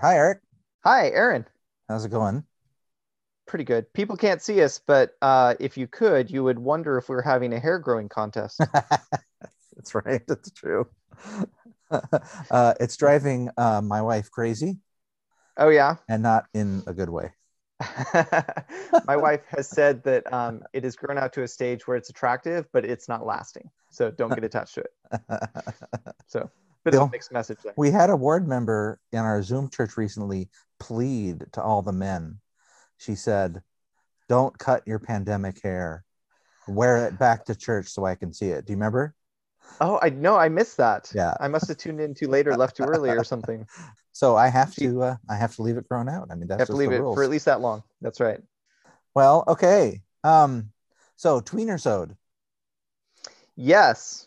Hi, Eric. Hi, Aaron. How's it going? Pretty good. People can't see us, but uh, if you could, you would wonder if we are having a hair growing contest. That's right. That's true. uh, it's driving uh, my wife crazy, oh, yeah. and not in a good way. My wife has said that um, it has grown out to a stage where it's attractive, but it's not lasting. So don't get attached to it. So, bit of a mixed message there. we had a ward member in our Zoom church recently plead to all the men. She said, "Don't cut your pandemic hair. Wear it back to church so I can see it." Do you remember? Oh, I know. I missed that. Yeah. I must have tuned in too late or left too early or something. So I have to. Uh, I have to leave it grown out. I mean, that's have to leave it rules. for at least that long. That's right. Well, okay. Um, so tweenersode. Yes.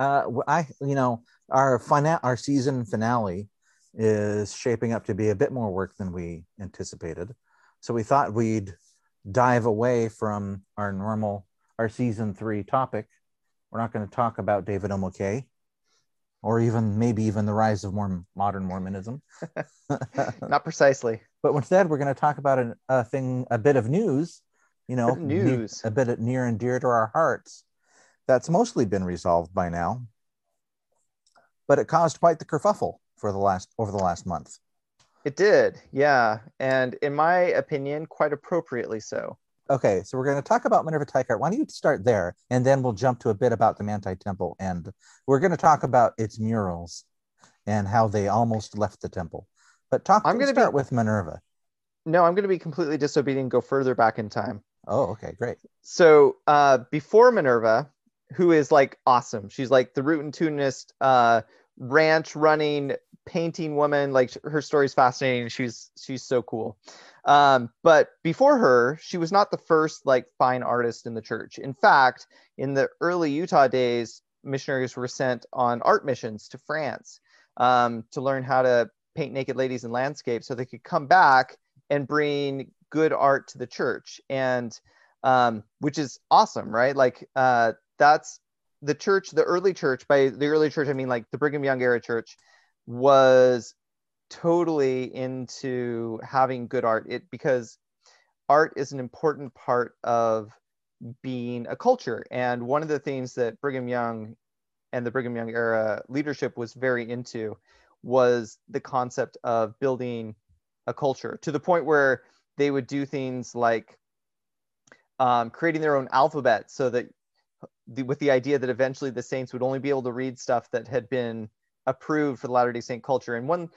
Uh, I, you know, our fina- our season finale is shaping up to be a bit more work than we anticipated. So we thought we'd dive away from our normal, our season three topic. We're not going to talk about David O. McKay or even maybe even the rise of more modern Mormonism. Not precisely. but instead we're going to talk about a, a thing a bit of news you know of ne- news. a bit near and dear to our hearts that's mostly been resolved by now but it caused quite the kerfuffle for the last over the last month It did. Yeah. And in my opinion, quite appropriately so. okay so we're going to talk about minerva Teichert. why don't you start there and then we'll jump to a bit about the manti temple and we're going to talk about its murals and how they almost left the temple but talk I'm going be- to start with minerva No, I'm going to be completely disobedient and go further back in time. oh okay great So uh, before Minerva, who is like awesome, she's like the root and tunist, uh, ranch running, painting woman. Like her story's fascinating. She's she's so cool. Um, but before her, she was not the first like fine artist in the church. In fact, in the early Utah days, missionaries were sent on art missions to France um, to learn how to paint naked ladies and landscapes, so they could come back and bring good art to the church. And um, which is awesome, right? Like uh, that's the church, the early church. By the early church, I mean like the Brigham Young era church was totally into having good art. It because art is an important part of being a culture, and one of the things that Brigham Young and the Brigham Young era leadership was very into was the concept of building a culture to the point where they would do things like um, creating their own alphabet so that the, with the idea that eventually the saints would only be able to read stuff that had been approved for the Latter Day Saint culture. And one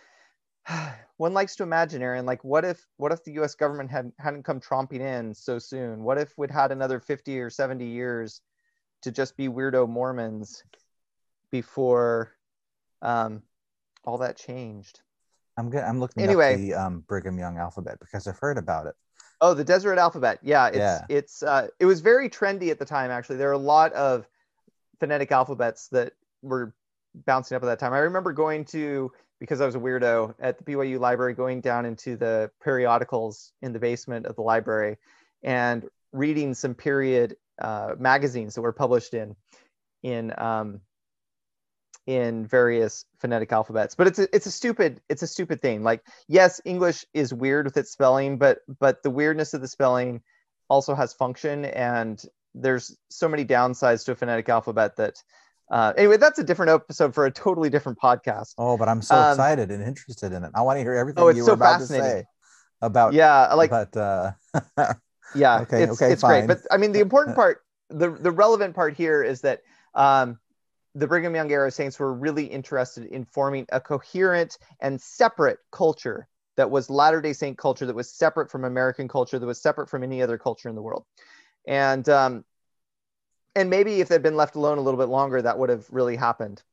one likes to imagine, Aaron, like what if what if the U.S. government had hadn't come tromping in so soon? What if we'd had another fifty or seventy years to just be weirdo Mormons before um, all that changed? i'm good i'm looking Anyway. up the um, brigham young alphabet because i've heard about it Oh, the Deseret alphabet. Yeah, it's Yeah. it's uh, it was very trendy at the time. Actually, there are a lot of phonetic alphabets that were bouncing up at that time. I remember going to because I was a weirdo at the BYU library, going down into the periodicals in the basement of the library and reading some period uh, magazines that were published in in um, in various phonetic alphabets. But it's a, it's a stupid it's a stupid thing. Like yes, English is weird with its spelling, but but the weirdness of the spelling also has function, and there's so many downsides to a phonetic alphabet that. Uh, anyway, that's a different episode for a totally different podcast. Oh, but I'm so Um, excited and interested in it. I want to hear everything Oh, it's you were so about to fascinating. say about Yeah, like but uh yeah, Okay, it's, okay, it's great. But I mean, the important part, the the relevant part here is that um, the Brigham Young era saints were really interested in forming a coherent and separate culture that was Latter Day Saint culture that was separate from American culture, that was separate from any other culture in the world, and um, and maybe if they'd been left alone a little bit longer, that would have really happened.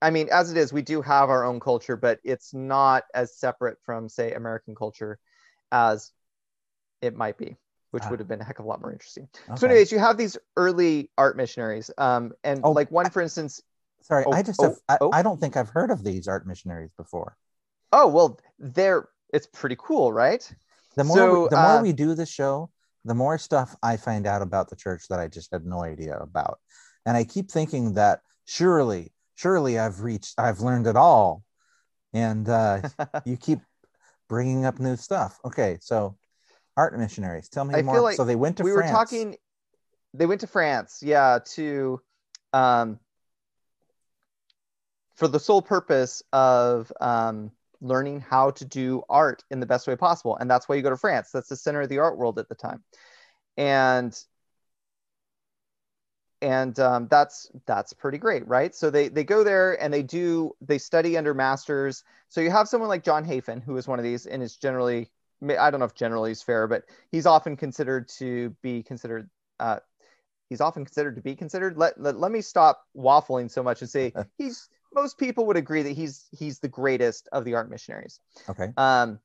I mean, as it is, we do have our own culture, but it's not as separate from, say, American culture as it might be, which Ah. would have been a heck of a lot more interesting. okay. So, anyways, you have these early art missionaries, um, and Oh, like one, for instance. sorry, oh, I just oh, have, I, oh. I don't think I've heard of these art missionaries before. Oh well, they're it's pretty cool, right? The more So, we, the more uh, we do the show, the more stuff I find out about the church that I just had no idea about. And I keep thinking that surely, surely I've reached, I've learned it all. and uh, you keep bringing up new stuff. Okay, so art missionaries. Tell me I more. like so they went to France. we France. were talking. They went to France, yeah, to um, for the sole purpose of um, learning how to do art in the best way possible, and that's why you go to France. That's the center of the art world at the time, and and um, that's that's pretty great, right? So they they go there and they do they study under masters. So you have someone like John Hafen, who is one of these, and is generally I don't know if generally is fair, but he's often considered to be considered. Uh, he's often considered to be considered. Let, let let me stop waffling so much and say he's. Most people would agree that he's he's the greatest of the art missionaries. Okay. Um,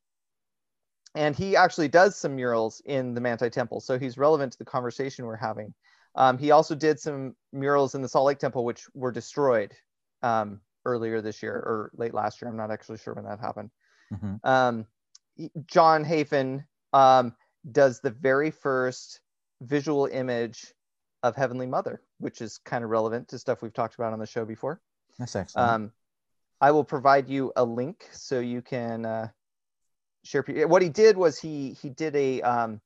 and he actually does some murals in the Manti Temple, so he's relevant to the conversation we're having. Um, he also did some murals in the Salt Lake Temple, which were destroyed um, earlier this year or late last year. I'm not actually sure when that happened. Mhm. Um, John Hafen um, does the very first visual image of Heavenly Mother, which is kind of relevant to stuff we've talked about on the show before. That's excellent. Um, I will provide you a link so you can uh, share. What he did was he he did a um,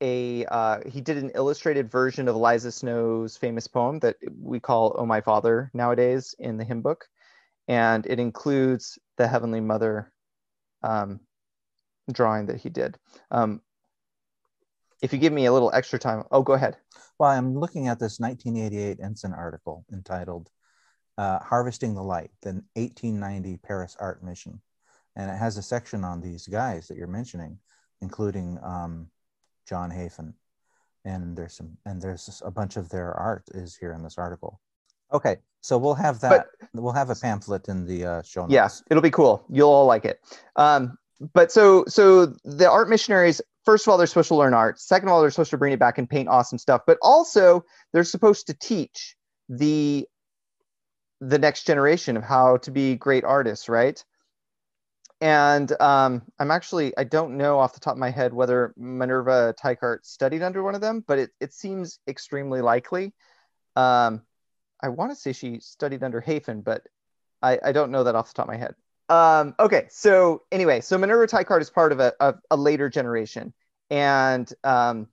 a uh, he did an illustrated version of Eliza Snow's famous poem that we call "Oh My Father" nowadays in the hymn book, and it includes the Heavenly Mother um, drawing that he did. Um, if you give me a little extra time, oh, go ahead. well, I'm looking at this 1988 Ensign article entitled uh, "Harvesting the Light: The 1890 Paris Art Mission," and it has a section on these guys that you're mentioning, including um, John Hafen, and there's some and there's a bunch of their art is here in this article. Okay, so we'll have that. we'll have a pamphlet in the uh, show notes. Yeah, it'll be cool. You'll all like it. Um, but so so the art missionaries, first of all, they're supposed to learn art. Second of all, they're supposed to bring it back and paint awesome stuff. But also, they're supposed to teach the the next generation of how to be great artists, right? And um, I'm actually I don't know off the top of my head whether Minerva Teichert studied under one of them, but it, it seems extremely likely. Um, I want to say she studied under Hafen, but I, I don't know that off the top of my head. Um, okay, so anyway, so Minerva Teichert is part of a, a, a later generation, and um,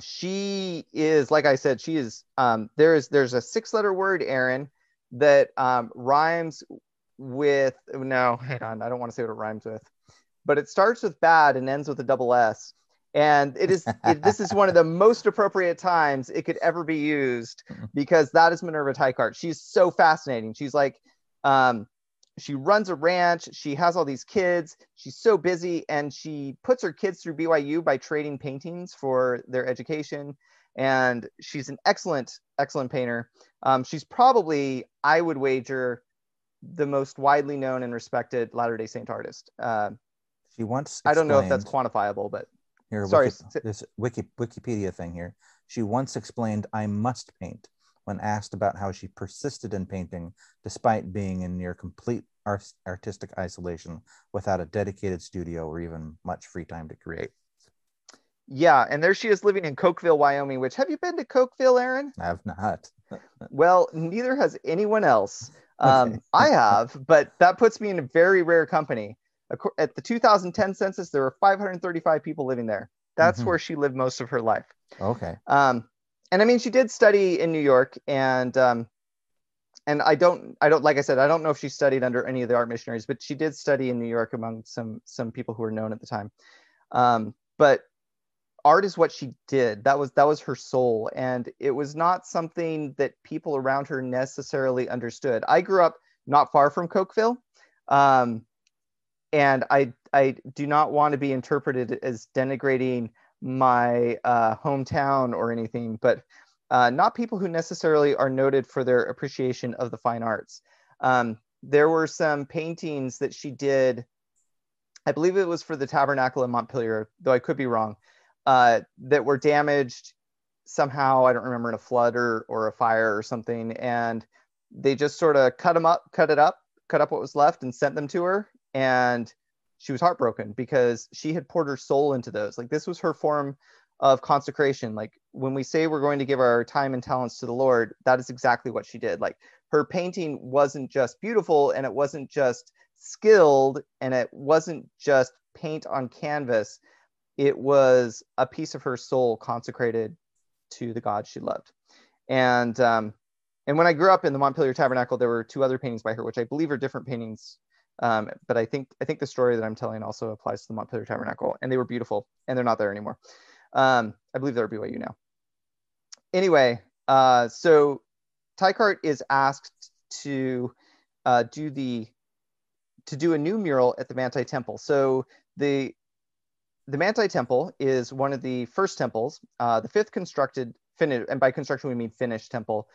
she is, like I said, she is. Um, there is there's a six letter word, Aaron, that um, rhymes with. No, hang on, I don't want to say what it rhymes with, but it starts with bad and ends with a double S. And it is it, this is one of the most appropriate times it could ever be used because that is Minerva Teichert. She's so fascinating. She's like, um, she runs a ranch. She has all these kids. She's so busy, and she puts her kids through BYU by trading paintings for their education. And she's an excellent, excellent painter. Um, she's probably, I would wager, the most widely known and respected Latter Day Saint artist. Uh, She once. I don't know if that's quantifiable, but Here, Sorry, Wiki, this Wiki, Wikipedia thing here. She once explained, "I must paint." When asked about how she persisted in painting despite being in near complete art- artistic isolation, without a dedicated studio or even much free time to create. yeah. And there she is living in Cokeville, Wyoming. Which have you been to Cokeville, Aaron? I have not. Well, neither has anyone else. Um. I have, but that puts me in a very rare company. At the 2010 census, there were 535 people living there. That's Mhm. where she lived most of her life. Okay. Um, and I mean, she did study in New York, and um, and I don't, I don't, like I said, I don't know if she studied under any of the art missionaries, but she did study in New York among some some people who were known at the time. Um, but art is what she did. That was that was her soul, and it was not something that people around her necessarily understood. I grew up not far from Cokeville, um, and I I do not want to be interpreted as denigrating my uh, hometown or anything, but uh, not people who necessarily are noted for their appreciation of the fine arts. Um, there were some paintings that she did. I believe it was for the Tabernacle in Montpelier, though I could be wrong, uh, that were damaged somehow. I don't remember in a flood or or a fire or something, and they just sort of cut them up, cut it up, cut up what was left, and sent them to her. And she was heartbroken because she had poured her soul into those. Like this was her form of consecration. Like when we say we're going to give our time and talents to the Lord, that is exactly what she did. Like her painting wasn't just beautiful and it wasn't just skilled and it wasn't just paint on canvas it was a piece of her soul consecrated to the god she loved and um, and when i grew up in the montpelier tabernacle there were two other paintings by her which i believe are different paintings um, but i think i think the story that i'm telling also applies to the montpelier tabernacle and they were beautiful and they're not there anymore um, i believe they're byu now anyway uh, so Teichert is asked to uh, do the to do a new mural at the Manti Temple. So the the Manti Temple is one of the first temples, uh, the fifth constructed finished, and by construction we mean finished temple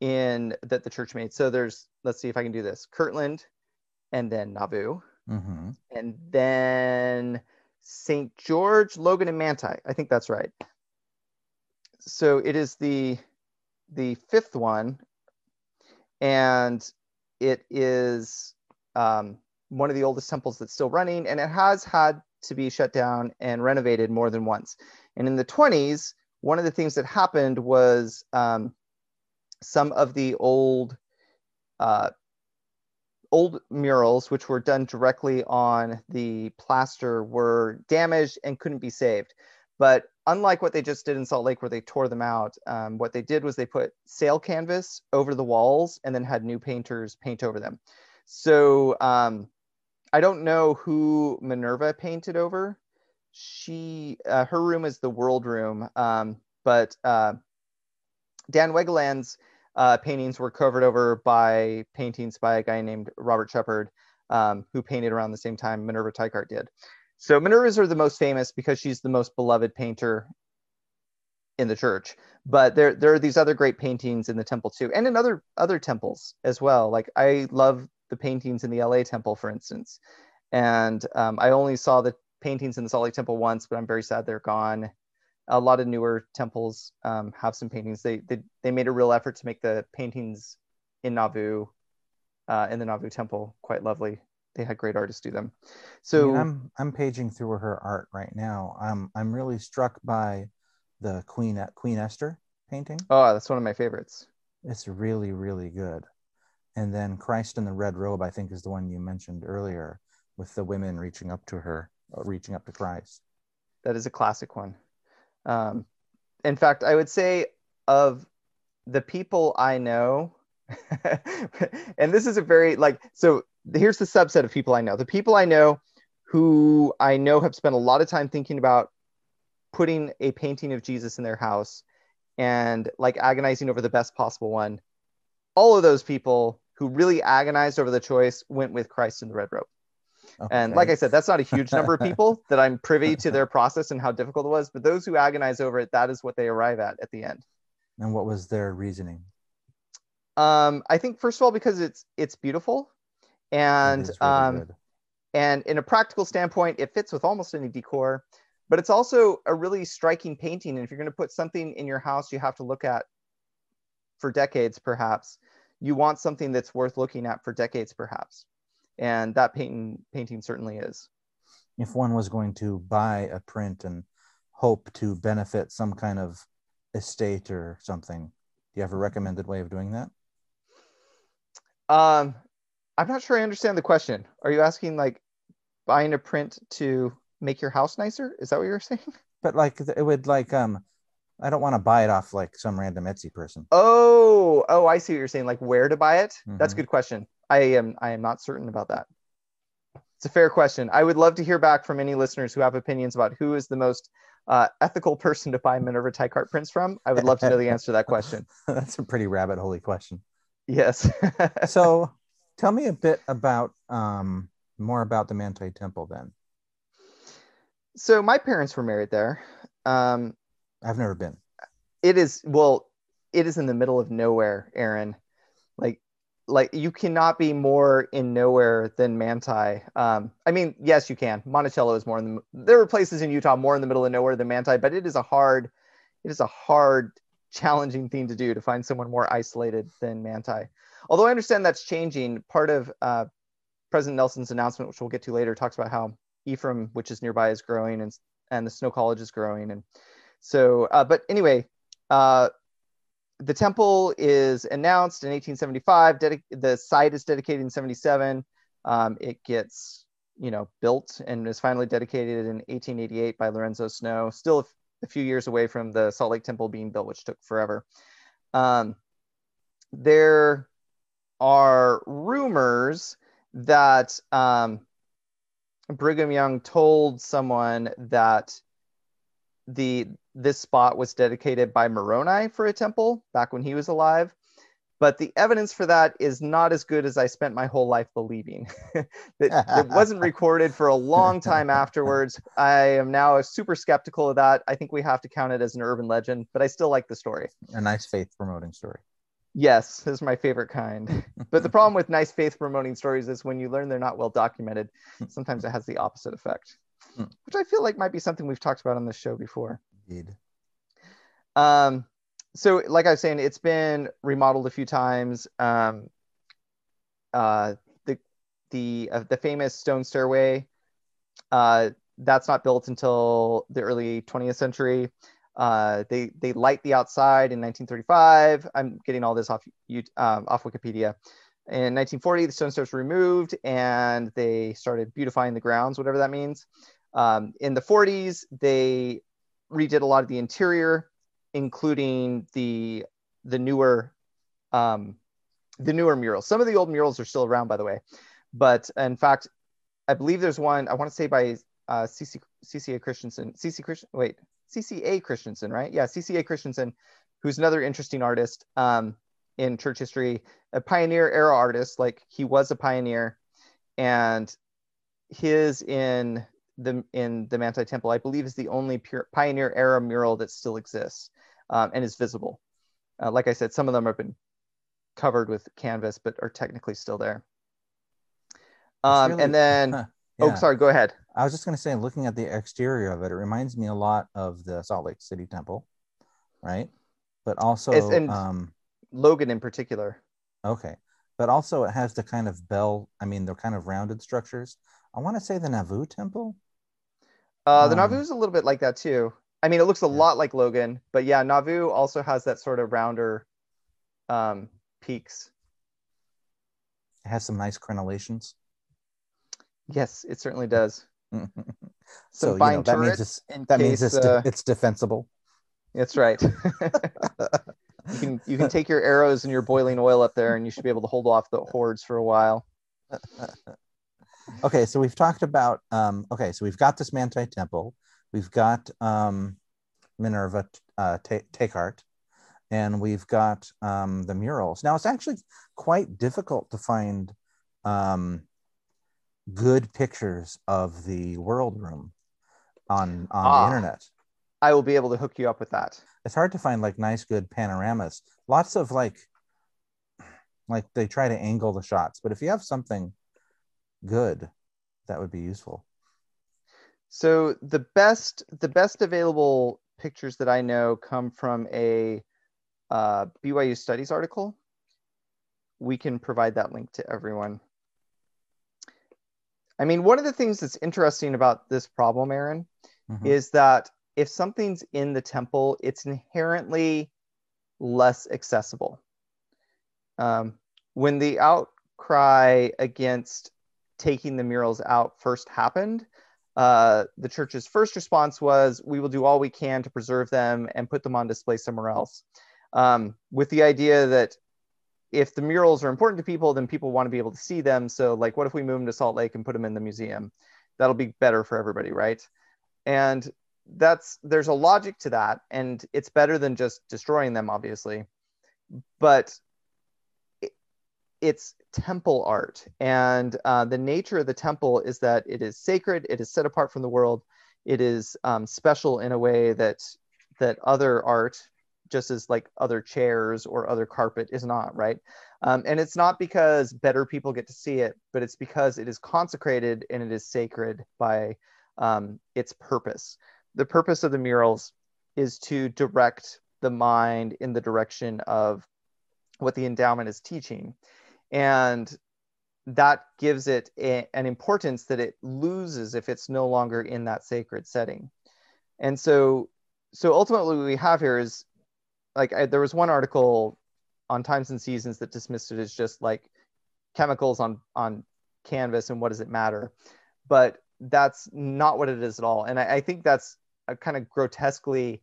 in that the church made. So there's let's see if I can do this: Kirtland, and then Nauvoo, Mm-hmm. and then St. George, Logan, and Manti. I think that's right. So it is the the fifth one, and it is um, one of the oldest temples that's still running, and it has had to be shut down and renovated more than once. And in the 20s, one of the things that happened was um, some of the old uh, old murals, which were done directly on the plaster, were damaged and couldn't be saved. But unlike what they just did in Salt Lake, where they tore them out, um, what they did was they put sail canvas over the walls and then had new painters paint over them. So um, I don't know who Minerva painted over. She, uh, her room is the World Room, um, but uh, Dan Weggeland's uh, paintings were covered over by paintings by a guy named Robert Shepard, um, who painted around the same time Minerva Teichert did. So Minerva's are the most famous because she's the most beloved painter in the church. But there, there are these other great paintings in the temple too, and in other other temples as well. Like I love the paintings in the LA temple, for instance. And um, I only saw the paintings in the Salt Lake temple once, but I'm very sad they're gone. A lot of newer temples um, have some paintings. They, they they made a real effort to make the paintings in Nauvoo, uh, in the Nauvoo temple, quite lovely. They had great artists do them. So I mean, I'm I'm paging through her art right now. I'm I'm really struck by the Queen Queen Esther painting. oh, that's one of my favorites. It's really really good. And then Christ in the red robe, I think, is the one you mentioned earlier, with the women reaching up to her, uh, reaching up to Christ. That is a classic one. Um, in fact, I would say of the people I know, and this is a very like so. Here's the subset of people I know. The people I know who I know have spent a lot of time thinking about putting a painting of Jesus in their house and like agonizing over the best possible one. All of those people who really agonized over the choice went with Christ in the red robe. And like I said, that's not a huge number of people that I'm privy to their process and how difficult it was. But those who agonize over it, that is what they arrive at at the end. and what was their reasoning? Um, I think first of all because it's it's beautiful, and really um, good. and in a practical standpoint, it fits with almost any decor. But it's also a really striking painting. And if you're going to put something in your house, you have to look at for decades, perhaps. You want something that's worth looking at for decades, perhaps. And that painting painting certainly is. if one was going to buy a print and hope to benefit some kind of estate or something, do you have a recommended way of doing that? Um, I'm not sure I understand the question. Are you asking like buying a print to make your house nicer? Is that what you're saying? But like it would like um I don't want to buy it off like some random Etsy person. Oh, oh, I see what you're saying. Like where to buy it? That's a Mhm. good question. I am I am not certain about that. It's a fair question. I would love to hear back from any listeners who have opinions about who is the most uh, ethical person to buy Minerva Teichert prints from. I would love to know the answer to that question. That's a pretty rabbit holy question. Yes. So tell me a bit about um more about the Manti Temple then. so my parents were married there. Um, I've never been. it is well it is in the middle of nowhere aaron like like you cannot be more in nowhere than manti. Um i mean yes you can. Monticello is more in the there are places in utah more in the middle of nowhere than manti but it is a hard it is a hard challenging thing to do to find someone more isolated than manti. Although i understand that's changing part of uh, president nelson's announcement which we'll get to later talks about how ephraim which is nearby is growing and and the snow college is growing and so, uh, but anyway, uh, the temple is announced in 1875. Dedi- the site is dedicated in 77. Um, it gets, you know, built and is finally dedicated in 1888 by Lorenzo Snow. Still a few years away from the Salt Lake Temple being built, which took forever. Um, there are rumors that um, Brigham Young told someone that the this spot was dedicated by Moroni for a temple back when he was alive. But the evidence for that is not as good as I spent my whole life believing. it, it wasn't recorded for a long time afterwards. I am now super skeptical of that. I think we have to count it as an urban legend, but I still like the story. A nice faith promoting story. Yes, this is my favorite kind. but the problem with nice faith promoting stories is when you learn they're not well documented, sometimes it has the opposite effect, Hmm. which I feel like might be something we've talked about on this show before. Indeed. Um, so, like I was saying, it's been remodeled a few times. Um, uh, the the uh, the famous stone stairway, uh, that's not built until the early 20th century. Uh, they they light the outside in 1935. I'm getting all this off you um, off Wikipedia. In 1940, the stone steps were removed and they started beautifying the grounds, whatever that means. Um, in the 40s, they redid a lot of the interior, including the the newer um, the newer murals. Some of the old murals are still around, by the way, but in fact, I believe there's one. I want to say by uh, CC, CCA Christensen. CC Christian. Wait, CCA Christensen, right? Yeah, CCA Christensen, who's another interesting artist um, in church history, a pioneer era artist. Like he was a pioneer, and his in the in the Manti Temple, I believe, is the only pure, pioneer era mural that still exists um, and is visible. Uh, like I said, some of them have been covered with canvas, but are technically still there. Um, really- and then, oh, Yeah. sorry, go ahead. I was just going to say, looking at the exterior of it, it reminds me a lot of the Salt Lake City Temple, right? But also, It's- and- um, Logan in particular. okay, but also it has the kind of bell. I mean, the kind of rounded structures. I want to say the Nauvoo Temple. Uh, the Um, Nauvoo is a little bit like that too. I mean, it looks a Yeah. lot like Logan, but yeah, Nauvoo also has that sort of rounder um, peaks. It has some nice crenellations. Yes, it certainly does. so you know, that means it's that means it's de- uh, it's defensible. That's right. you can you can take your arrows and your boiling oil up there, and you should be able to hold off the hordes for a while. okay, so we've talked about um, okay, so we've got this Manti Temple, we've got um, Minerva uh, Ta- Teichert, and we've got um, the murals. Now it's actually quite difficult to find um, good pictures of the World Room on on Ah. the internet. I will be able to hook you up with that. It's hard to find like nice, good panoramas. Lots of like, like they try to angle the shots, but if you have something good, that would be useful. So the best the best available pictures that I know come from a uh, BYU Studies article. We can provide that link to everyone. I mean, one of the things that's interesting about this problem, Aaron, Mhm. is that if something's in the temple, it's inherently less accessible. Um, when the outcry against taking the murals out first happened, uh, the church's first response was, "We will do all we can to preserve them and put them on display somewhere else," um, with the idea that if the murals are important to people, then people want to be able to see them. So, like, what if we move them to Salt Lake and put them in the museum? That'll be better for everybody, right? And that's there's a logic to that, and it's better than just destroying them, obviously. But it's temple art, and uh, the nature of the temple is that it is sacred, it is set apart from the world, it is um, special in a way that that other art just as like other chairs or other carpet is not right? Um, and it's not because better people get to see it but it's because it is consecrated and it is sacred by um, its purpose. The purpose of the murals is to direct the mind in the direction of what the endowment is teaching and that gives it a, an importance that it loses if it's no longer in that sacred setting and so so ultimately what we have here is like I, there was one article on Times and Seasons that dismissed it as just like chemicals on on canvas and what does it matter, but that's not what it is at all. And I, I think that's kind of grotesquely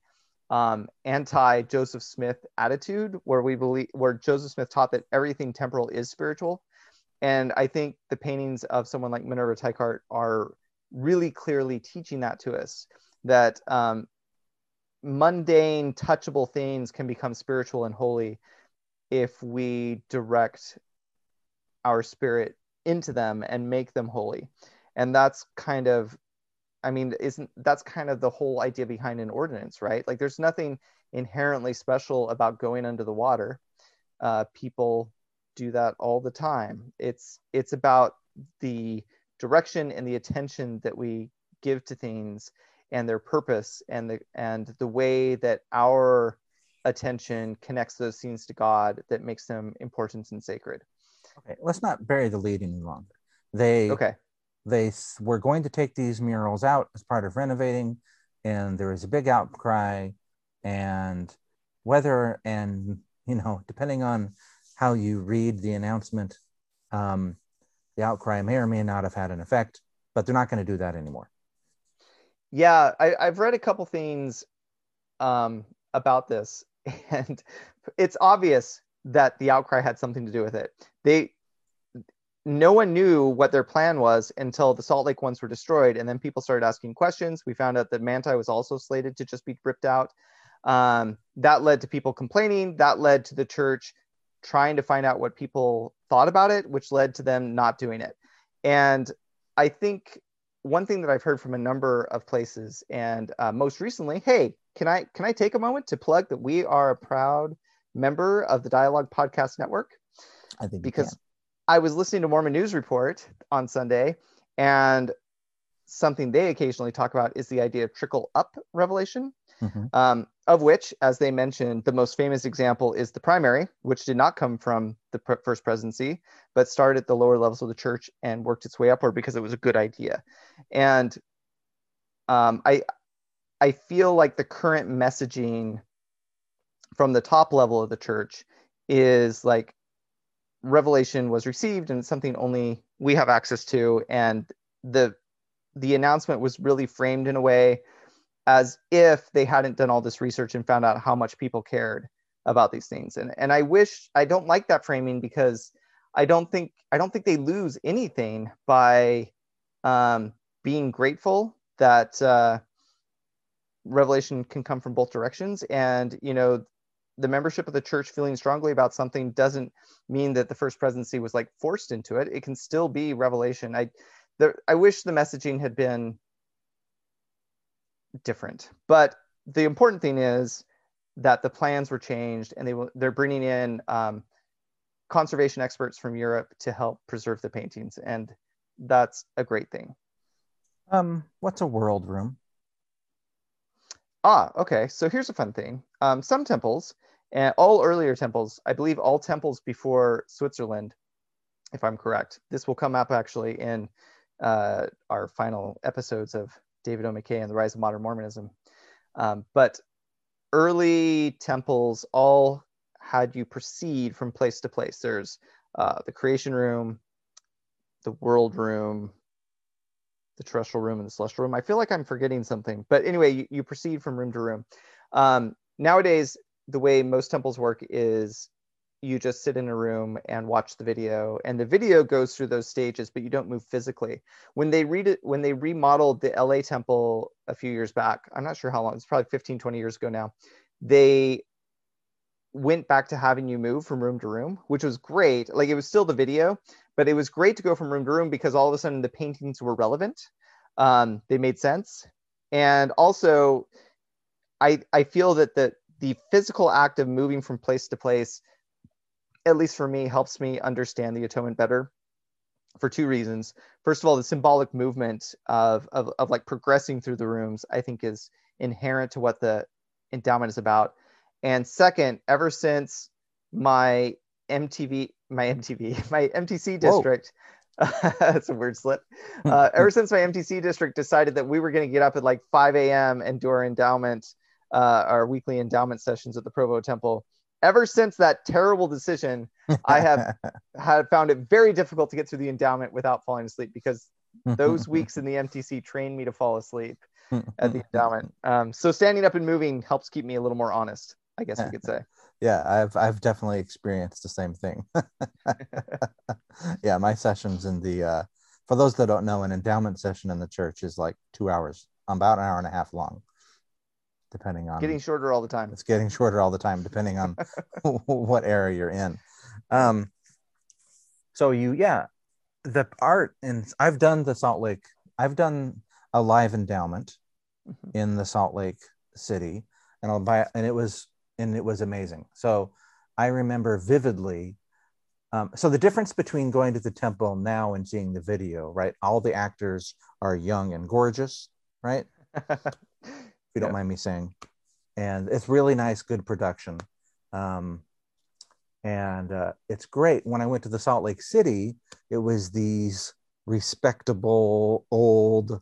um, anti Joseph Smith attitude, where we believe where Joseph Smith taught that everything temporal is spiritual. And I think the paintings of someone like Minerva Teichert are really clearly teaching that to us that um, mundane, touchable things can become spiritual and holy if we direct our spirit into them and make them holy. And that's kind of, I mean, isn't that's kind of the whole idea behind an ordinance, right? Like there's nothing inherently special about going under the water. Uh, people do that all the time. It's it's about the direction and the attention that we give to things and their purpose and the and the way that our attention connects those scenes to God that makes them important and sacred. Okay, let's not bury the lead any longer. They okay. They were going to take these murals out as part of renovating, and there was a big outcry, and whether and you know depending on how you read the announcement, um, the outcry may or may not have had an effect, but they're not going to do that anymore. Yeah, I, have read a couple things um, about this, and it's obvious that the outcry had something to do with it. They no one knew what their plan was until the Salt Lake ones were destroyed, and then people started asking questions. We found out that Manti was also slated to just be ripped out. Um, that led to people complaining. That led to the church trying to find out what people thought about it, which led to them not doing it. And I think one thing that I've heard from a number of places, and uh, most recently, hey, can I can I take a moment to plug that we are a proud member of the Dialogue Podcast Network? I think because I was listening to Mormon News Report on Sunday, and something they occasionally talk about is the idea of trickle up revelation, mm-hmm. um, of which, as they mentioned, the most famous example is the primary, which did not come from the pr- first presidency, but started at the lower levels of the church and worked its way upward because it was a good idea. And um, I, I feel like the current messaging from the top level of the church is like revelation was received and it's something only we have access to. And the the announcement was really framed in a way as if they hadn't done all this research and found out how much people cared about these things. And and I wish I don't like that framing because I don't think I don't think they lose anything by um, being grateful that uh, revelation can come from both directions. And you know the membership of the church feeling strongly about something doesn't mean that the first presidency was like forced into it. It can still be revelation. I there, i wish the messaging had been different. But the important thing is that the plans were changed and they they're bringing in um, conservation experts from europe to help preserve the paintings and that's a great thing. Um what's a world room? Ah, okay. So here's a fun thing. Um, some temples, and all earlier temples, I believe all temples before Switzerland, if I'm correct. This will come up actually in uh, our final episodes of David O. McKay and the Rise of Modern Mormonism. Um, but early temples all had you proceed from place to place. There's uh, the creation room, the world room, the terrestrial room and the celestial room. I feel like I'm forgetting something, but anyway, you, you proceed from room to room. Um, nowadays, the way most temples work is you just sit in a room and watch the video and the video goes through those stages but you don't move physically. When they read it when they remodeled the la temple a few years back i'm not sure how long it's probably 15 20 years ago now they went back to having you move from room to room which was great. Like it was still the video but it was great to go from room to room because all of a sudden the paintings were relevant. Um, they made sense, and also, I I feel that the the physical act of moving from place to place, at least for me, helps me understand the atonement better for two reasons. First of all, the symbolic movement of, of, of like progressing through the rooms, I think is inherent to what the endowment is about. And second, ever since my MTV, my MTV, my MTC district. that's a weird slip. Uh, ever since my MTC district decided that we were going to get up at like 5 a.m. and do our endowment uh, our weekly endowment sessions at the Provo Temple. Ever since that terrible decision, I have had found it very difficult to get through the endowment without falling asleep because those weeks in the MTC trained me to fall asleep at the endowment. Um, so standing up and moving helps keep me a little more honest, I guess we could say. yeah, I've I've definitely experienced the same thing. yeah, my sessions in the uh, for those that don't know, an endowment session in the church is like two hours, about an hour and a half long, depending on Getting shorter all the time. it's getting shorter all the time, depending on what area you're in. Um, so you, yeah, the art, and I've done the Salt Lake. I've done a live endowment Mhm. in the Salt Lake City, and I'll buy, and it was, and it was amazing. So I remember vividly. Um, so the difference between going to the temple now and seeing the video, right? All the actors are young and gorgeous, right? if you don't Yeah. mind me saying. And it's really nice, good production. Um, and uh, it's great. When I went to the Salt Lake City, it was these respectable old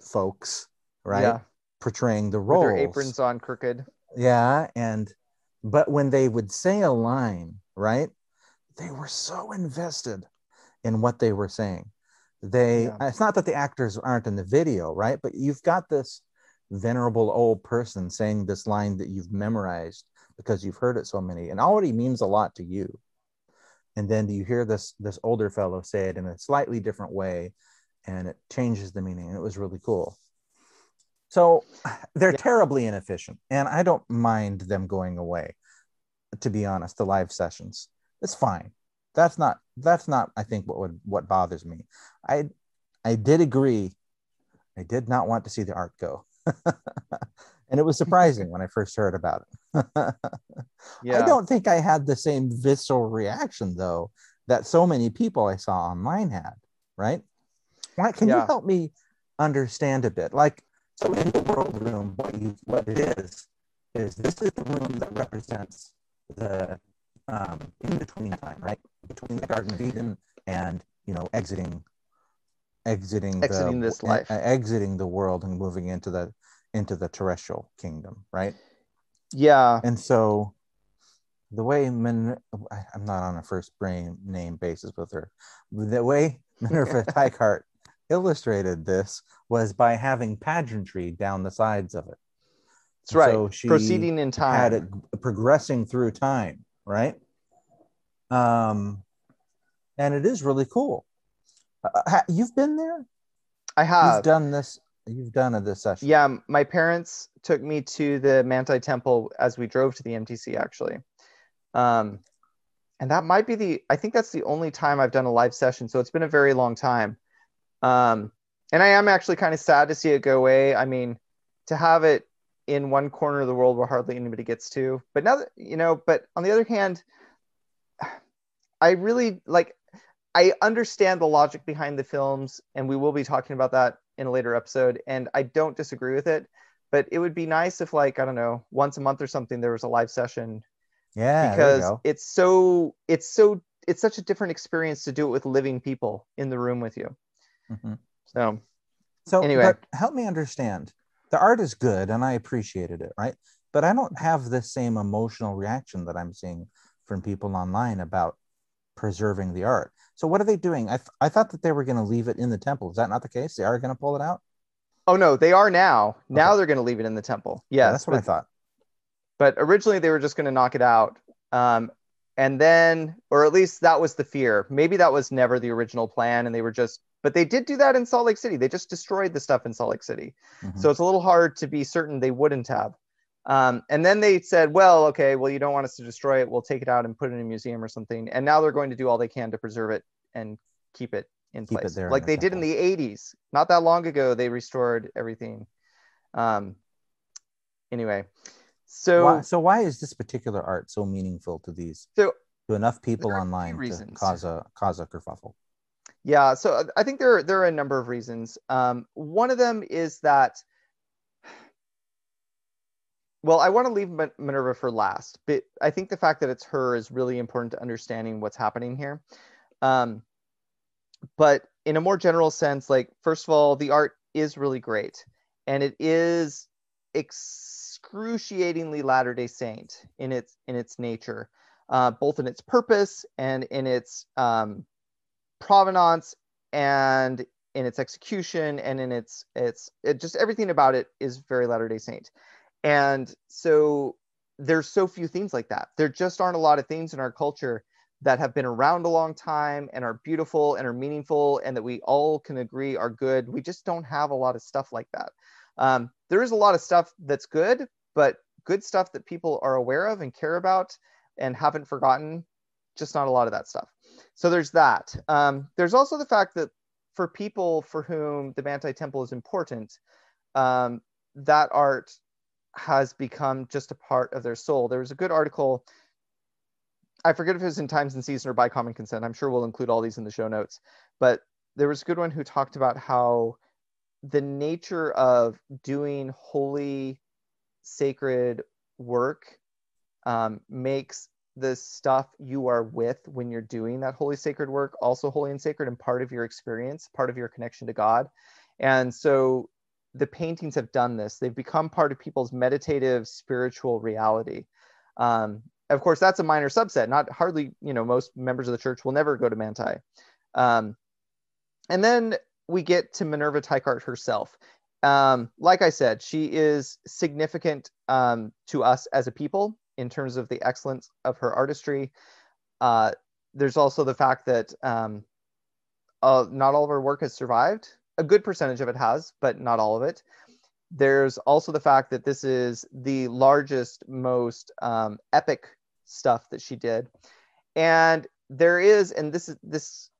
folks, right? Yeah. Portraying the With roles. their aprons on crooked. Yeah. And, but when they would say a line, right? They were so invested in what they were saying. They, Yeah. it's not that the actors aren't in the video, right? But you've got this venerable old person saying this line that you've memorized because you've heard it so many and already means a lot to you. And then you hear this this older fellow say it in a slightly different way and it changes the meaning. And it was really cool. So they're Yeah. terribly inefficient. And I don't mind them going away, to be honest, the live sessions. It's fine. That's not that's not I think what would what bothers me. I I did agree. I did not want to see the art go. and it was surprising when I first heard about it. Yeah. I don't think I had the same visceral reaction though that so many people I saw online had, right? Why can you help me understand a bit? Like so in the world room, what you what it is is this is the room that represents the um, in between time, right? Between the Garden of Eden and you know exiting exiting Exiting the, this life. uh, exiting the world and moving into the into the terrestrial kingdom, right? Yeah. And so the way Min- I'm not on a first brain name basis with her. The way Minerva Teichert illustrated this was by having pageantry down the sides of it. That's right. So she Proceeding in time. had it progressing through time, right? Um, and it is really cool. Uh, you've been there. I have. You've done this. You've done a this session. Yeah, my parents took me to the Manti Temple as we drove to the MTC actually. Um, and that might be the I think that's the only time I've done a live session, so it's been a very long time. Um, and I am actually kind of sad to see it go away. I mean, to have it in one corner of the world where hardly anybody gets to. But now that you know, but on the other hand, I really like I understand the logic behind the films, and we will be talking about that in a later episode. And I don't disagree with it, but it would be nice if, like, I don't know, once a month or something, there was a live session Yeah, because it's so, it's so, it's such a different experience to do it with living people in the room with you. Mhm. So, So Anyway. help me understand. The art is good and I appreciated it, right? But I don't have the same emotional reaction that I'm seeing from people online about preserving the art. So what are they doing? I, th- I thought that they were going to leave it in the temple. Is that not the case? They are going to pull it out? oh no, they are now. Now Okay. they're going to leave it in the temple. Yeah, that's what I thought. but originally they were just going to knock it out. Um, and then, or at least that was the fear. Maybe that was never the original plan, and they were just. But they did do that in Salt Lake City. They just destroyed the stuff in Salt Lake City. Mhm. So it's a little hard to be certain they wouldn't have. Um, and then they said, well, okay, well, you don't want us to destroy it. We'll take it out and put it in a museum or something. And now they're going to do all they can to preserve it and keep it in Keep it place. there like the they did in the 80s. Not that long ago, they restored everything. Um, anyway, so why, so why is this particular art so meaningful to these So, to enough people there are a few online to cause a cause a kerfuffle? Yeah, so I think there are, there are a number of reasons. Um, one of them is that, well, I want to leave Minerva for last, but I think the fact that it's her is really important to understanding what's happening here. Um, but in a more general sense, like first of all, the art is really great, and it is excruciatingly Latter Day Saint in its in its nature, uh, both in its purpose and in its um, provenance and in its execution and in its its it just everything about it is very Latter Day Saint, and so there's so few themes like that. There just aren't a lot of themes in our culture that have been around a long time and are beautiful and are meaningful and that we all can agree are good. We just don't have a lot of stuff like that. Um, there is a lot of stuff that's good, but good stuff that people are aware of and care about and haven't forgotten, just not a lot of that stuff. So there's that. Um, there's also the fact that for people for whom the Manti Temple is important, um, that art has become just a part of their soul. There was a good article I forget if it was in Times and Season or by common consent. I'm sure we'll include all these in the show notes. But there was a good one who talked about how the nature of doing holy, sacred work um, makes the stuff you are with when you're doing that holy, sacred work also holy and sacred and part of your experience, part of your connection to God. And so the paintings have done this. They've become part of people's meditative spiritual reality. Um, of course, that's a minor subset. Not hardly, you know, most members of the church will never go to Manti. Um, and then we get to Minerva Teichert herself. Um, like I said, she is significant um, to us as a people in terms of the excellence of her artistry. Uh, there's also the fact that uh, not all of her work has survived. A good percentage of it has, but not all of it there's also the fact that this is the largest, most um, epic stuff that she did. And there is, and this is this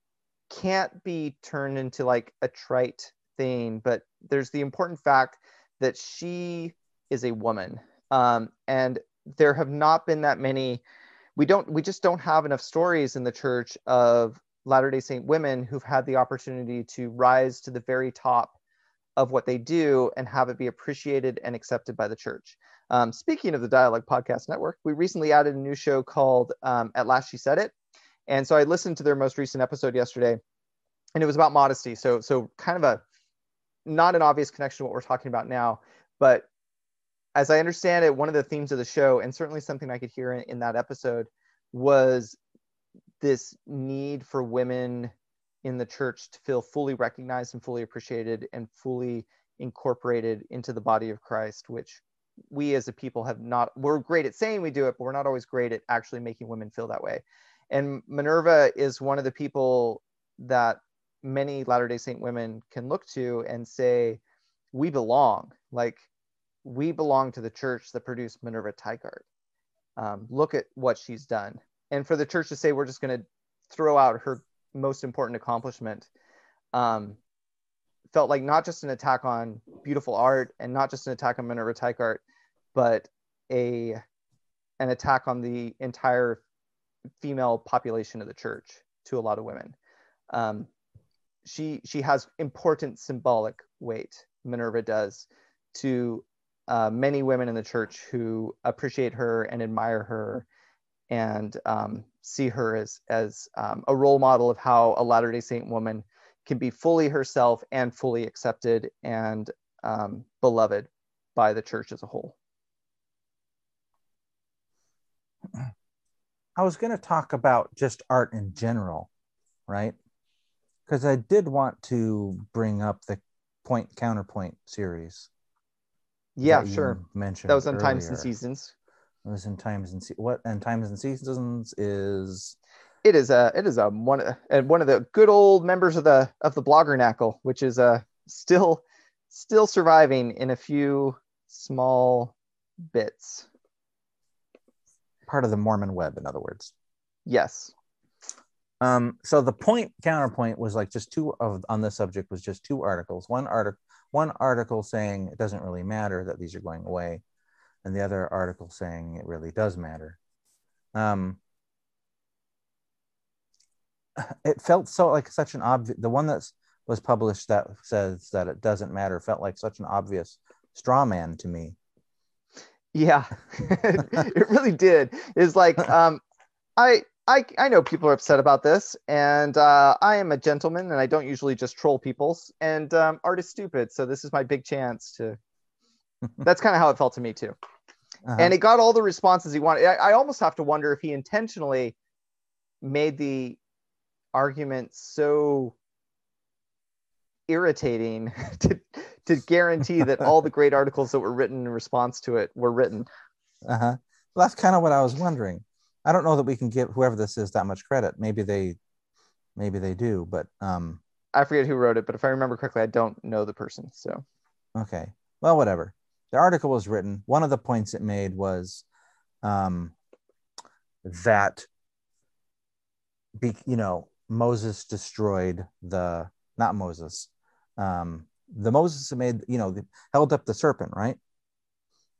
can't be turned into like a trite thing, but there's the important fact that she is a woman. Um, and there have not been that many we don't we just don't have enough stories in the church of latter-day saint women who've had the opportunity to rise to the very top of what they do and have it be appreciated and accepted by the church um, speaking of the Dialogue Podcast Network, we recently added a new show called um, At Last She Said It. And so I listened to their most recent episode yesterday, and it was about modesty. So, so kind of a not an obvious connection to what we're talking about now, but as I understand it, one of the themes of the show, and certainly something I could hear in, in that episode, was this need for women in the church to feel fully recognized and fully appreciated and fully incorporated into the body of Christ, which we as a people have not we're great at saying we do it but we're not always great at actually making women feel that way. And minerva is one of the people that many latter day saint women can look to and say we belong. Like we belong to the church that produced minerva Teichert. um, look at what she's done and for the church to say we're just going to throw out her most important accomplishment um, felt like not just an attack on beautiful art and not just an attack on Minerva Teichert, but a an attack on the entire female population of the church to a lot of women. Um, she she has important symbolic weight. Minerva does to uh, many women in the church who appreciate her and admire her and um, see her as as um, a role model of how a Latter Day Saint woman can be fully herself and fully accepted and um, beloved by the church as a whole. I was going to talk about just art in general, right? Because I did want to bring up the point counterpoint series. Yeah, sure. Mentioned that was on earlier. Times and Seasons. It was in Times and Se- what? And Times and Seasons is it is a it is a one and one of the good old members of the of the Bloggernacle, which is uh still still surviving in a few small bits. Part of the Mormon web, in other words. Yes. Um, so the point counterpoint was like just two of on this subject was just two articles. One article one article saying it doesn't really matter that these are going away, and the other article saying it really does matter. Um, it felt so like such an obvious the one that was published that says that it doesn't matter felt like such an obvious straw man to me yeah it really did is like um i I, I know people are upset about this, and uh, I am a gentleman, and I don't usually just troll people. And um, art is stupid, so this is my big chance to. That's kind of how it felt to me too. Uh-huh. and it got all the responses he wanted. I, I almost have to wonder if he intentionally made the argument so irritating to to guarantee that all the great articles that were written in response to it were written. uh-huh. Well, that's kind of what I was wondering. I don't know that we can give whoever this is that much credit. Maybe they, maybe they do, but um, I forget who wrote it, but if I remember correctly, I don't know the person. So okay. Well, whatever. The article was written. One of the points it made was um, that, be, you know, Moses destroyed the not Moses, um, the Moses made, you know, held up the serpent, right?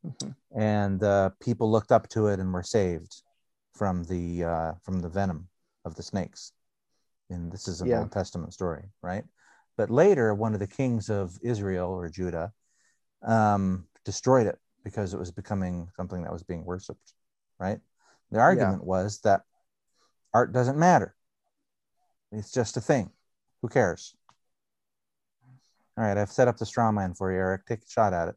Mhm. and uh, people looked up to it and were saved from the uh, from the venom of the snakes. And this is an Yeah. Old Testament story, right? But later, one of the kings of Israel or Judah um, destroyed it because it was becoming something that was being worshipped, right? The argument was that art doesn't matter; it's just a thing. Who cares? All right, I've set up the straw man for you, Eric. Take a shot at it.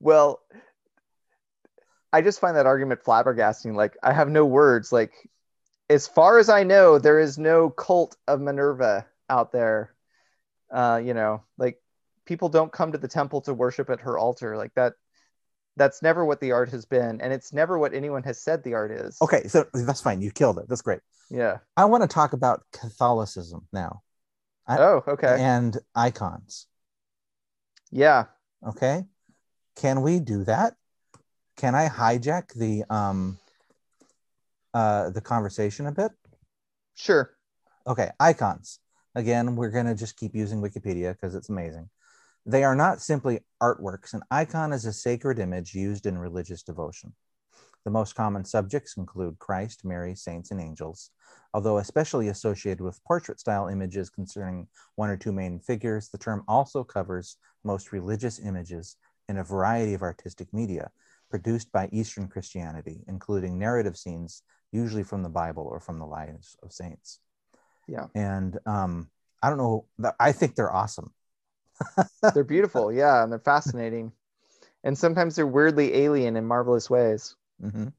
well i just find that argument flabbergasting like i have no words like as far as i know there is no cult of minerva out there uh you know like people don't come to the temple to worship at her altar like that that's never what the art has been and it's never what anyone has said the art is Okay, so that's fine. You killed it. That's great. yeah I want to talk about Catholicism now I- oh okay and icons. yeah Okay, can we do that? Can I hijack the um uh the conversation a bit? sure Okay, icons. Again, we're going to just keep using Wikipedia because it's amazing. They are not simply artworks. An icon is a sacred image used in religious devotion. The most common subjects include Christ, Mary, saints, and angels, although especially associated with portrait style images concerning one or two main figures. The term also covers most religious images in a variety of artistic media produced by Eastern Christianity, including narrative scenes, usually from the Bible or from the lives of saints yeah and um, I don't know. I think they're awesome. they're beautiful yeah and they're fascinating and sometimes they're weirdly alien in marvelous ways Mhm.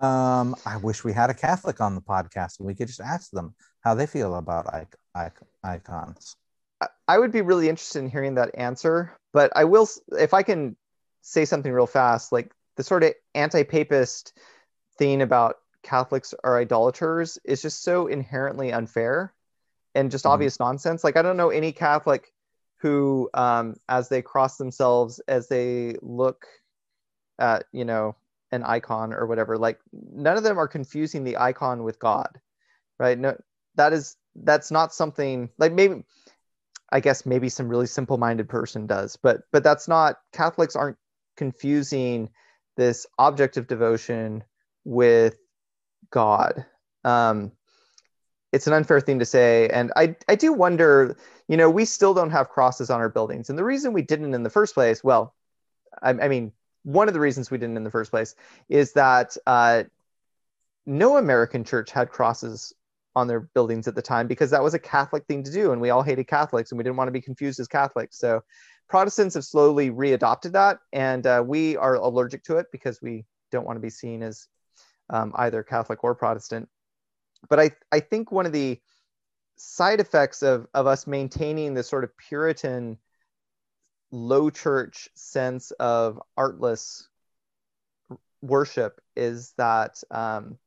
Um, I wish we had a Catholic on the podcast and we could just ask them how they feel about ic- ic- icons. I- I would be really interested in hearing that answer, but I will, if I can say something real fast, like the sort of anti-papist thing about Catholics are idolaters is just so inherently unfair and just Mhm. obvious nonsense. Like I don't know any Catholic who, um, as they cross themselves, as they look at, you know, an icon or whatever, like none of them are confusing the icon with God, right? No, that is that's not something like maybe I guess maybe some really simple-minded person does, but but that's not Catholics aren't confusing this object of devotion with God. Um, it's an unfair thing to say, and I I do wonder. You know, we still don't have crosses on our buildings, and the reason we didn't in the first place, well, I, I mean, one of the reasons we didn't in the first place is that uh, no American church had crosses on their buildings at the time because that was a Catholic thing to do, and we all hated Catholics and we didn't want to be confused as Catholics. So Protestants have slowly readopted that, and uh, we are allergic to it because we don't want to be seen as um, either Catholic or Protestant. But I, I think one of the side effects of, of us maintaining this sort of Puritan low church sense of artless worship is that um,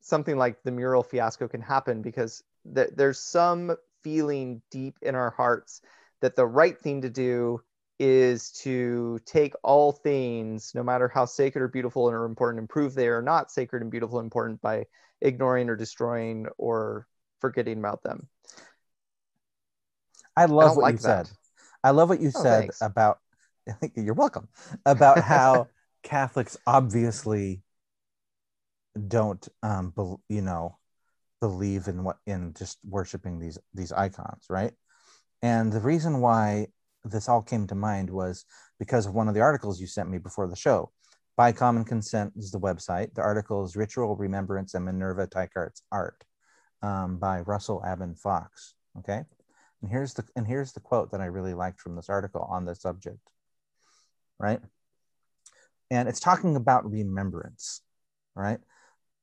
something like the mural fiasco can happen because th- there's some feeling deep in our hearts that the right thing to do is to take all things, no matter how sacred or beautiful or important, and prove they are not sacred and beautiful and important by ignoring or destroying or forgetting about them. I love don't what like you that. said. I love what you Oh, said thanks. about. You're welcome. About how Catholics obviously don't, um, bel you know, believe in what in just worshiping these these icons, right? And the reason why this all came to mind was because of one of the articles you sent me before the show. By Common Consent is the website. The article is Ritual Remembrance and Minerva Teichert's Art um, by Russell Arben Fox. Okay. And here's the and here's the quote that I really liked from this article on this subject. Right? and it's talking about remembrance, right?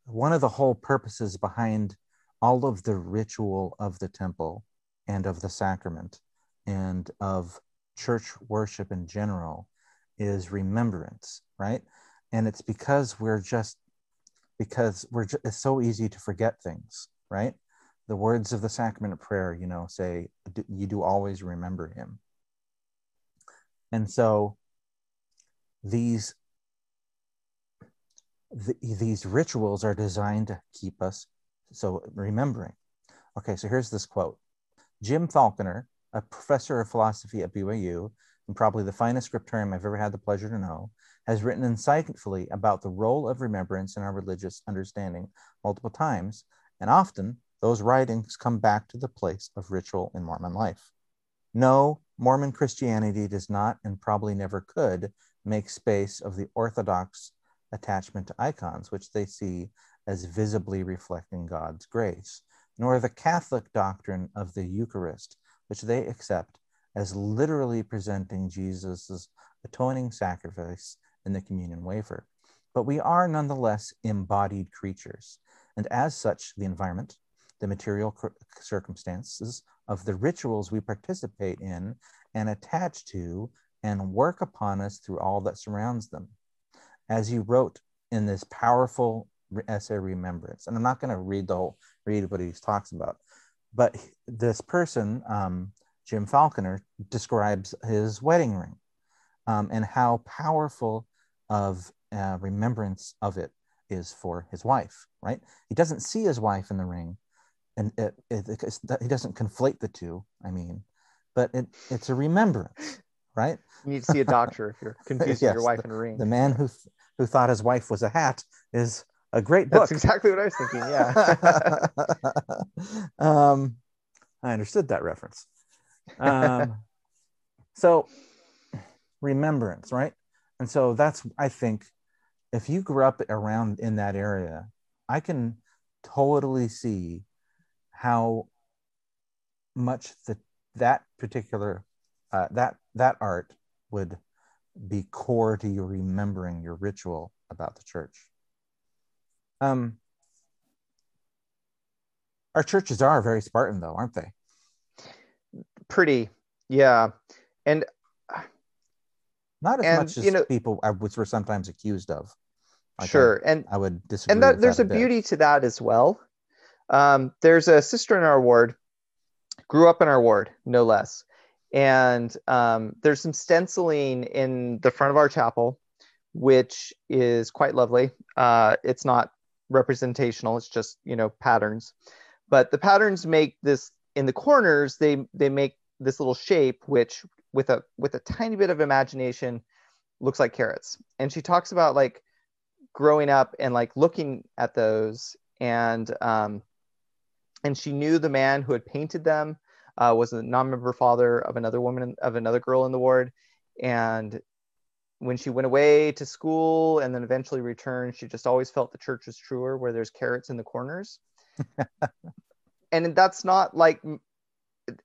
One of the whole purposes behind all of the ritual of the temple and of the sacrament and of church worship in general is remembrance, right? And it's because we're just because we're just, it's so easy to forget things, right? The words of the sacrament of prayer, you know, say you do always remember him. And so these the, these rituals are designed to keep us so remembering. Okay, so here's this quote. Jim Falconer, a professor of philosophy at BYU and probably the finest scriptorium I've ever had the pleasure to know, has written insightfully about the role of remembrance in our religious understanding multiple times, and often those writings come back to the place of ritual in Mormon life. No, Mormon Christianity does not and probably never could make space of the Orthodox attachment to icons, which they see as visibly reflecting God's grace, nor the Catholic doctrine of the Eucharist, which they accept as literally presenting Jesus' atoning sacrifice in the communion wafer. But we are nonetheless embodied creatures, and as such, the environment, the material circumstances of the rituals we participate in and attach to and work upon us through all that surrounds them. As you wrote in this powerful essay, Remembrance, and I'm not going to read the whole, read what he talks about, but this person, um, Jim Falconer, describes his wedding ring um, and how powerful of uh, remembrance of it is for his wife, right? He doesn't see his wife in the ring, and it, it, it, he doesn't conflate the two. I mean, but it, it's a remembrance, right? You need to see a doctor if you're confusing yes, your wife the, in a ring. The man who th- who thought his wife was a hat is a great book. That's exactly what I was thinking. Yeah. um, I understood that reference. Um, so remembrance, right? And so that's I think if you grew up around in that area, I can totally see how much the that particular uh, that that art would be core to your remembering your ritual about the church. Um, our churches are very Spartan, though, aren't they? Pretty, yeah, and not as and, much as you know, people which were sometimes accused of. Like sure, I, and I would disagree. And that, there's that a, a beauty to that as well. Um, there's a sister in our ward, grew up in our ward, no less, and um, there's some stenciling in the front of our chapel, which is quite lovely. Uh, it's not representational; it's just you know patterns, but the patterns make this in the corners. They they make this little shape, which with a with a tiny bit of imagination looks like carrots. And she talks about like growing up and like looking at those. And um, and she knew the man who had painted them uh, was a non-member father of another woman of another girl in the ward. And when she went away to school and then eventually returned she just always felt the church was truer where there's carrots in the corners. And that's not like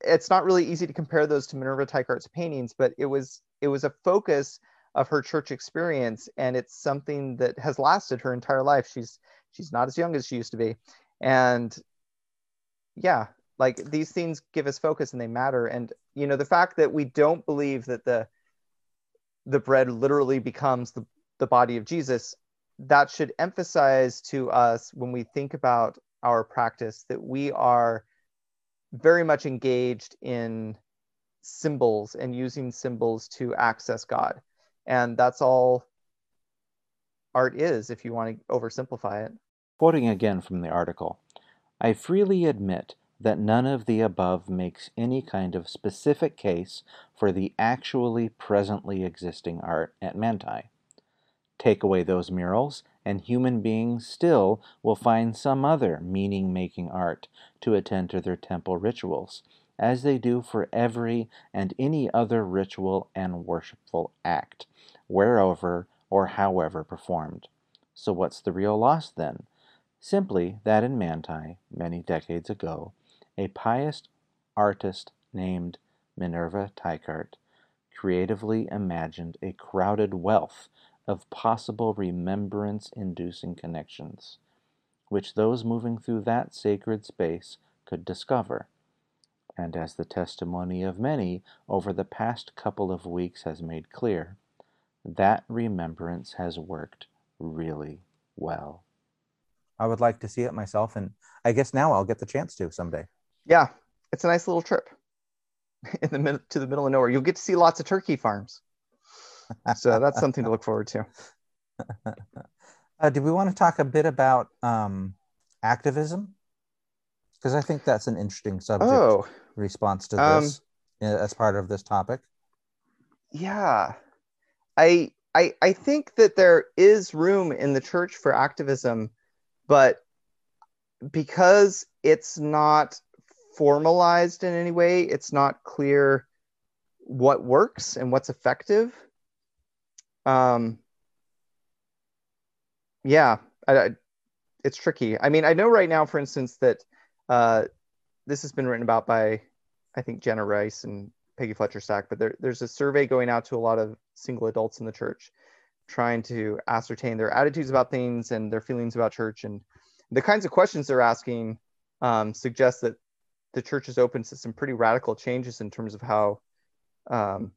it's not really easy to compare those to minerva Teichert's paintings but it was it was a focus of her church experience and it's something that has lasted her entire life. She's she's not as young as she used to be. And yeah like these things give us focus and they matter. And you know the fact that we don't believe that the the bread literally becomes the, the body of jesus that should emphasize to us when we think about our practice that we are very much engaged in symbols and using symbols to access god and that's all art is if you want to oversimplify it quoting again from the article i freely admit that none of the above makes any kind of specific case for the actually presently existing art at Manti. Take away those murals, and human beings still will find some other meaning making art to attend to their temple rituals, as they do for every and any other ritual and worshipful act, wherever or however performed. So, what's the real loss then? Simply that in Manti, many decades ago, a pious artist named Minerva Teichert creatively imagined a crowded wealth of possible remembrance inducing connections, which those moving through that sacred space could discover. And as the testimony of many over the past couple of weeks has made clear, that remembrance has worked really well. I would like to see it myself, and I guess now I'll get the chance to someday. Yeah, it's a nice little trip in the middle to the middle of nowhere. You'll get to see lots of turkey farms, so that's something to look forward to. Uh, do we want to talk a bit about um, activism? Because I think that's an interesting subject Oh, response to Um, this uh, as part of this topic. yeah. I I I think that there is room in the church for activism, but because it's not formalized in any way, it's not clear what works and what's effective. Um, yeah, I, I- it's tricky. I mean, I know right now, for instance, that uh, this has been written about by, I think, Jana Riess and Peggy Fletcher Stack, but there, there's a survey going out to a lot of single adults in the church trying to ascertain their attitudes about things and their feelings about church. And the kinds of questions they're asking um, suggest that the church is open to some pretty radical changes in terms of how um,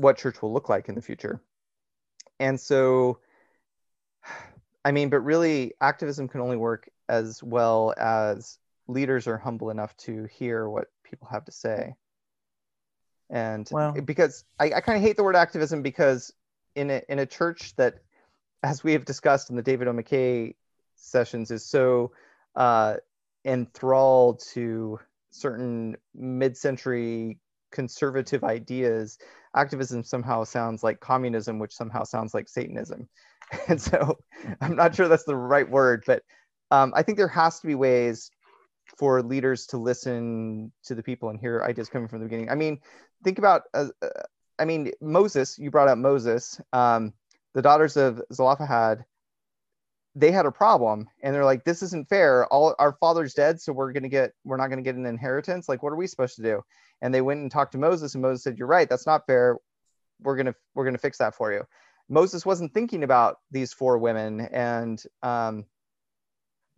what church will look like in the future. And so, I mean, but really, activism can only work as well as leaders are humble enough to hear what people have to say. And Well- because I, I kind of hate the word activism because in a in a church that, as we have discussed in the David O. McKay sessions, is so uh, enthralled to certain mid-century conservative ideas, activism somehow sounds like communism, which somehow sounds like Satanism. And so I'm not sure that's the right word, but um, I think there has to be ways for leaders to listen to the people and hear ideas coming from the beginning. I mean, think about, uh, uh, I mean, Moses, you brought up Moses, um, the daughters of Zelophehad, they had a problem and they're like, this isn't fair. All our father's dead. So we're going to get, we're not going to get an inheritance. Like, what are we supposed to do? And they went and talked to Moses and Moses said, you're right. That's not fair. We're going to, we're going to fix that for you. Moses wasn't thinking about these four women and, um,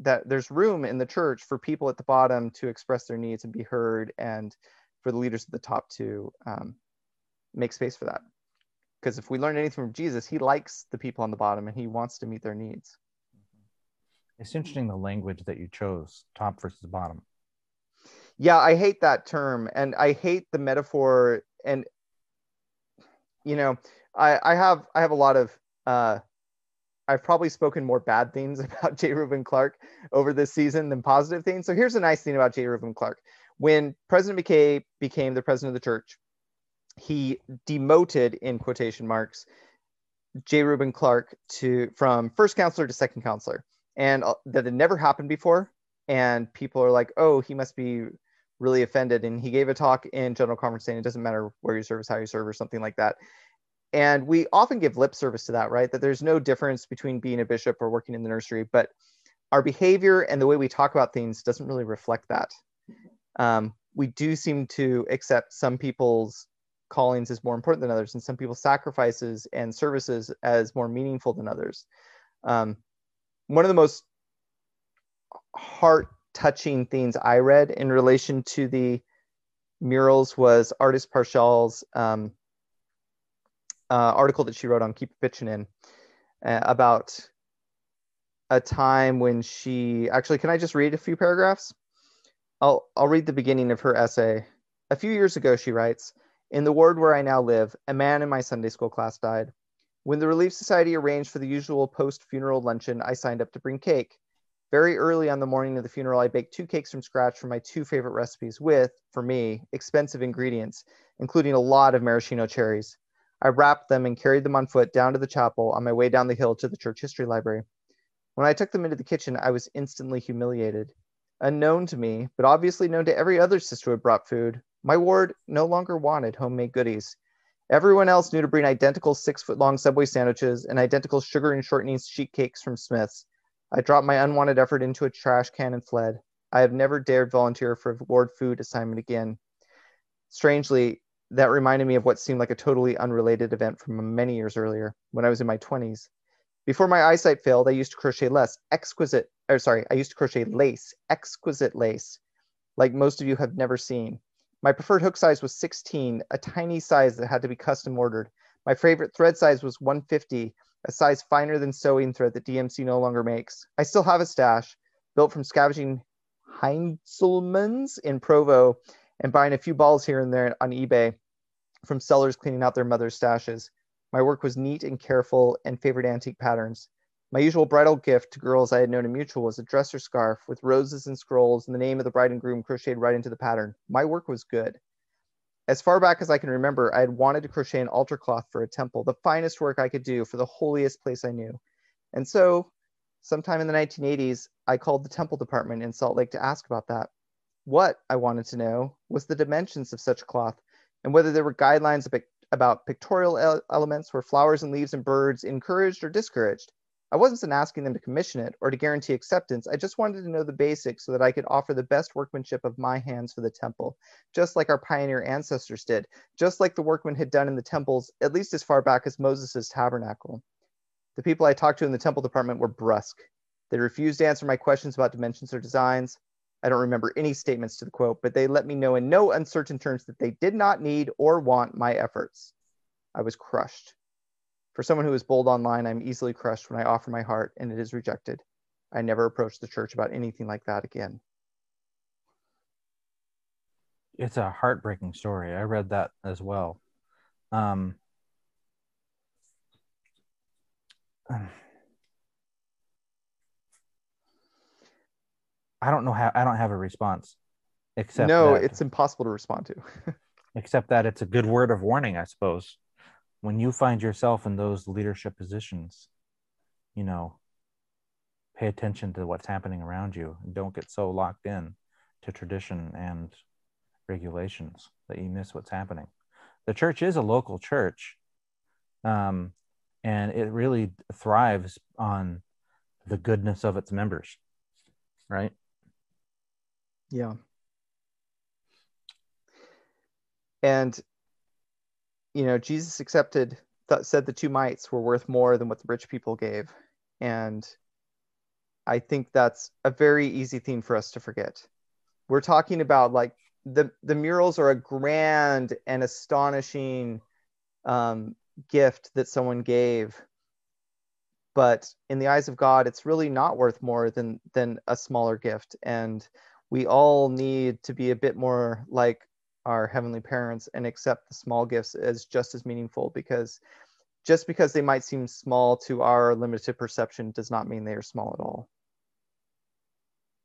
that there's room in the church for people at the bottom to express their needs and be heard and for the leaders at the top to um, make space for that because if we learn anything from jesus he likes the people on the bottom and he wants to meet their needs It's interesting the language that you chose, top versus bottom. yeah i hate that term and i hate the metaphor and you know i i have i have a lot of uh i've probably spoken more bad things about j. Reuben clark over this season than positive things. So here's a nice thing about j. Reuben clark. When president mckay became the president of the church he demoted in quotation marks j. Reuben clark to from first counselor to second counselor and uh, that had never happened before. And people are like oh he must be really offended. And he gave a talk in general conference saying it doesn't matter where you serve is how you serve or something like that. And we often give lip service to that right? That there's no difference between being a bishop or working in the nursery but our behavior and the way we talk about things doesn't really reflect that. Um, we do seem to accept some people's callings as more important than others and some people's sacrifices and services as more meaningful than others. Um, one of the most heart touching things I read in relation to the murals was Ardis Parshall's um, uh, article that she wrote on Keep Pitching In uh, about a time when she actually can I just read a few paragraphs? I'll I'll read the beginning of her essay. A few years ago, she writes, in the ward where I now live, a man in my Sunday school class died. When the Relief Society arranged for the usual post funeral luncheon, I signed up to bring cake. Very early on the morning of the funeral, I baked two cakes from scratch from my two favorite recipes with, for me, expensive ingredients, including a lot of maraschino cherries. I wrapped them and carried them on foot down to the chapel on my way down the hill to the church history library. When I took them into the kitchen, I was instantly humiliated. Unknown to me, but obviously known to every other sister who had brought food, my ward no longer wanted homemade goodies. Everyone else knew to bring identical six foot long Subway sandwiches and identical sugar and shortening sheet cakes from Smith's. I dropped my unwanted effort into a trash can and fled. I have never dared volunteer for a ward food assignment again. Strangely, that reminded me of what seemed like a totally unrelated event from many years earlier when I was in my 20s. Before my eyesight failed, I used to crochet less exquisite, or sorry, I used to crochet lace, exquisite lace, like most of you have never seen. My preferred hook size was 16, a tiny size that had to be custom ordered. My favorite thread size was 150, a size finer than sewing thread that DMC no longer makes. I still have a stash built from scavenging Heindselman's in Provo and buying a few balls here and there on eBay from sellers cleaning out their mother's stashes. My work was neat and careful and favored antique patterns. My usual bridal gift to girls I had known in mutual was a dresser scarf with roses and scrolls and the name of the bride and groom crocheted right into the pattern. My work was good. As far back as I can remember, I had wanted to crochet an altar cloth for a temple, the finest work I could do for the holiest place I knew. And so, sometime in the 1980s, I called the temple department in Salt Lake to ask about that. What, I wanted to know, was the dimensions of such cloth and whether there were guidelines about pictorial elements where flowers and leaves and birds encouraged or discouraged. I wasn't asking them to commission it or to guarantee acceptance. I just wanted to know the basics so that I could offer the best workmanship of my hands for the temple, just like our pioneer ancestors did, just like the workmen had done in the temples, at least as far back as Moses' tabernacle. The people I talked to in the temple department were brusque. They refused to answer my questions about dimensions or designs. I don't remember any statements to the quote, but they let me know in no uncertain terms that they did not need or want my efforts. I was crushed. For someone who is bold online, I'm easily crushed when I offer my heart and it is rejected. I never approach the church about anything like that again. It's a heartbreaking story. I read that as well. Um, I don't know how I don't have a response except No, that, it's impossible to respond to. except that it's a good word of warning, I suppose. When you find yourself in those leadership positions, you know, pay attention to what's happening around you. And don't get so locked in to tradition and regulations that you miss what's happening. The church is a local church, um, and it really thrives on the goodness of its members, right? Yeah. And you know, Jesus accepted th- said the two mites were worth more than what the rich people gave. And I think that's a very easy theme for us to forget. We're talking about like the the murals are a grand and astonishing um, gift that someone gave, but in the eyes of God, it's really not worth more than than a smaller gift. And we all need to be a bit more like our heavenly parents and accept the small gifts as just as meaningful because just because they might seem small to our limited perception does not mean they are small at all.